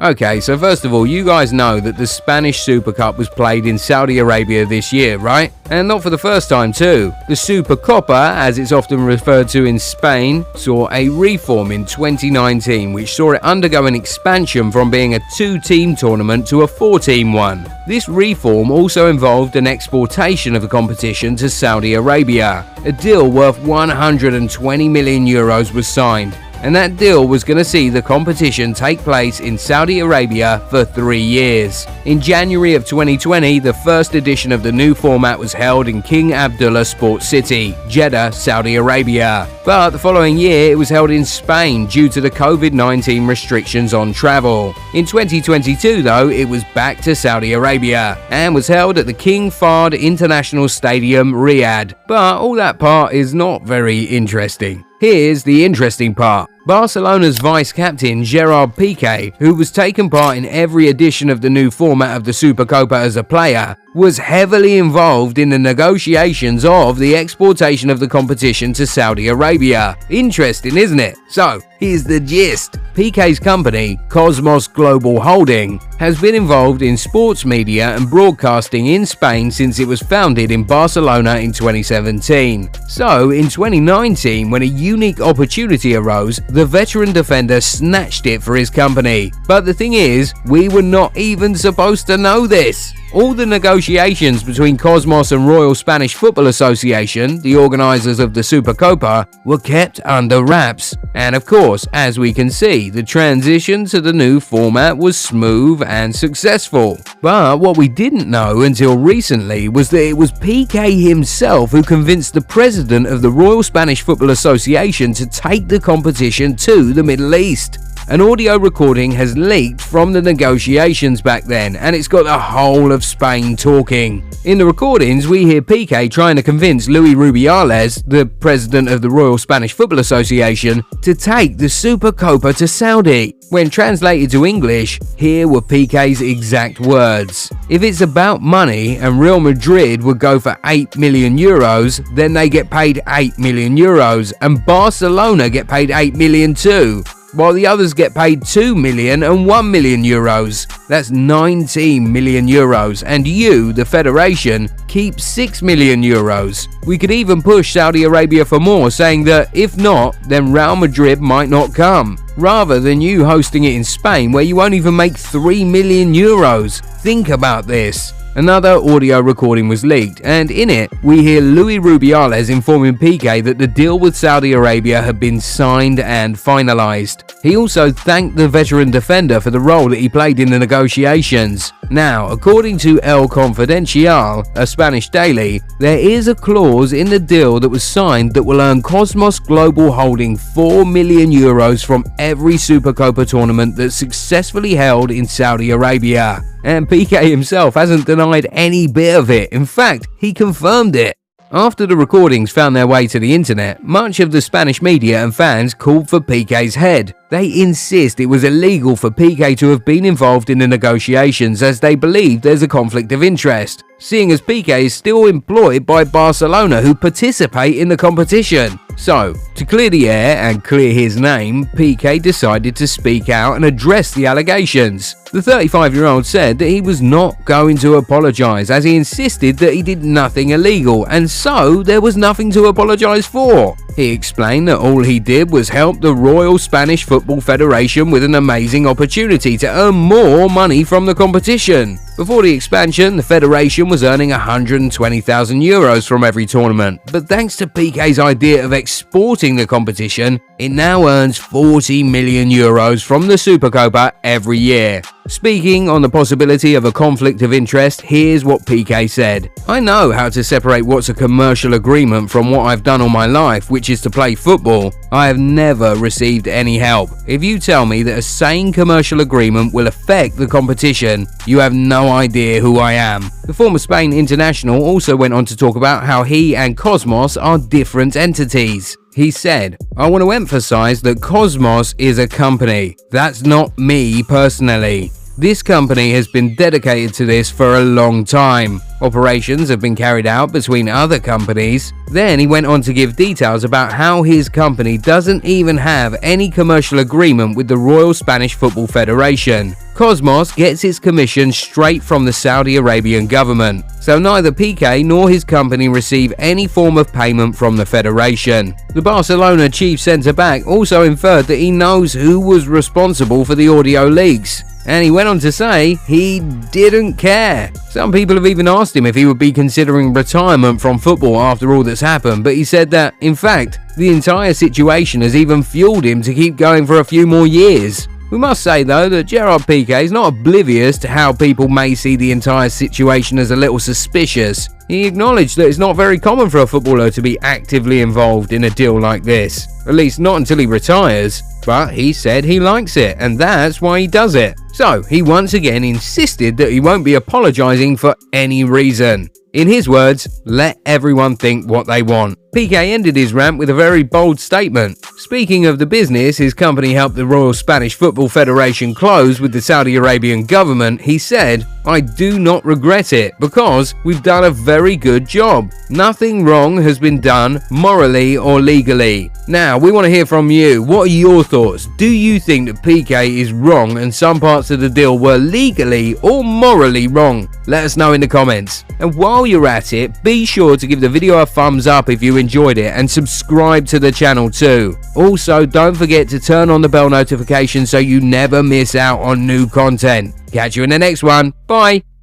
Okay, so first of all, you guys know that the Spanish Super Cup was played in Saudi Arabia this year, right? And not for the first time, too. The Supercopa, as it's often referred to in Spain, saw a reform in 2019, which saw it undergo an expansion from being a two team tournament to a four team one. This reform also involved an exportation of the competition to Saudi Arabia. A deal worth 120 million euros was signed and that deal was going to see the competition take place in Saudi Arabia for three years. In January of 2020, the first edition of the new format was held in King Abdullah Sports City, Jeddah, Saudi Arabia. But the following year, it was held in Spain due to the COVID 19 restrictions on travel. In 2022, though, it was back to Saudi Arabia and was held at the King Fahd International Stadium, Riyadh. But all that part is not very interesting. Here's the interesting part. Barcelona's vice captain Gerard Piqué, who was taken part in every edition of the new format of the Supercopa as a player, was heavily involved in the negotiations of the exportation of the competition to Saudi Arabia. Interesting, isn't it? So, here's the gist. Piqué's company, Cosmos Global Holding, has been involved in sports media and broadcasting in Spain since it was founded in Barcelona in 2017. So, in 2019, when a unique opportunity arose, the veteran defender snatched it for his company. But the thing is, we were not even supposed to know this. All the negotiations between Cosmos and Royal Spanish Football Association, the organisers of the Supercopa, were kept under wraps. And of course, as we can see, the transition to the new format was smooth and successful. But what we didn't know until recently was that it was Piqué himself who convinced the president of the Royal Spanish Football Association to take the competition to the Middle East. An audio recording has leaked from the negotiations back then, and it's got the whole of Spain talking. In the recordings, we hear Piqué trying to convince Luis Rubiales, the president of the Royal Spanish Football Association, to take the Supercopa to Saudi. When translated to English, here were Piqué's exact words. If it's about money and Real Madrid would go for 8 million euros, then they get paid 8 million euros, and Barcelona get paid 8 million too while the others get paid 2 million and 1 million euros. That's 19 million euros, and you, the Federation, keep 6 million euros. We could even push Saudi Arabia for more, saying that if not, then Real Madrid might not come. Rather than you hosting it in Spain, where you won't even make 3 million euros. Think about this. Another audio recording was leaked, and in it, we hear Luis Rubiales informing Piqué that the deal with Saudi Arabia had been signed and finalized. He also thanked the veteran defender for the role that he played in the negotiations. Now, according to El Confidencial, a Spanish daily, there is a clause in the deal that was signed that will earn Cosmos Global Holding 4 million euros from every Supercopa tournament that's successfully held in Saudi Arabia. And Piqué himself hasn't denied any bit of it. In fact, he confirmed it. After the recordings found their way to the internet, much of the Spanish media and fans called for Piqué's head. They insist it was illegal for Piqué to have been involved in the negotiations as they believe there's a conflict of interest, seeing as Piqué is still employed by Barcelona who participate in the competition. So, to clear the air and clear his name, Piqué decided to speak out and address the allegations. The 35 year old said that he was not going to apologise as he insisted that he did nothing illegal and so there was nothing to apologise for. He explained that all he did was help the Royal Spanish Football Federation with an amazing opportunity to earn more money from the competition. Before the expansion, the Federation was earning 120,000 euros from every tournament, but thanks to Piqué's idea of exporting the competition, it now earns 40 million euros from the Supercopa every year. Speaking on the possibility of a conflict of interest, here's what Piqué said. I know how to separate what's a commercial agreement from what I've done all my life, which is to play football. I have never received any help. If you tell me that a sane commercial agreement will affect the competition, you have no idea who I am. The former Spain international also went on to talk about how he and Cosmos are different entities. He said, I want to emphasize that Cosmos is a company. That's not me personally. This company has been dedicated to this for a long time. Operations have been carried out between other companies. Then he went on to give details about how his company doesn't even have any commercial agreement with the Royal Spanish Football Federation. Cosmos gets its commission straight from the Saudi Arabian government, so neither Piqué nor his company receive any form of payment from the federation. The Barcelona chief centre back also inferred that he knows who was responsible for the audio leaks. And he went on to say he didn't care. Some people have even asked him if he would be considering retirement from football after all that's happened, but he said that, in fact, the entire situation has even fueled him to keep going for a few more years. We must say though that Gerard Piqué is not oblivious to how people may see the entire situation as a little suspicious. He acknowledged that it's not very common for a footballer to be actively involved in a deal like this, at least not until he retires. But he said he likes it, and that's why he does it. So he once again insisted that he won't be apologising for any reason. In his words, let everyone think what they want. Piqué ended his rant with a very bold statement. Speaking of the business his company helped the Royal Spanish Football Federation close with the Saudi Arabian government, he said, I do not regret it because we've done a very good job. Nothing wrong has been done morally or legally. Now, we want to hear from you. What are your thoughts? Do you think that Piqué is wrong and some parts of the deal were legally or morally wrong? Let us know in the comments. And while you're at it, be sure to give the video a thumbs up if you enjoyed it and subscribe to the channel too. Also, don't forget to turn on the bell notification so you never miss out on new content. Catch you in the next one. Bye.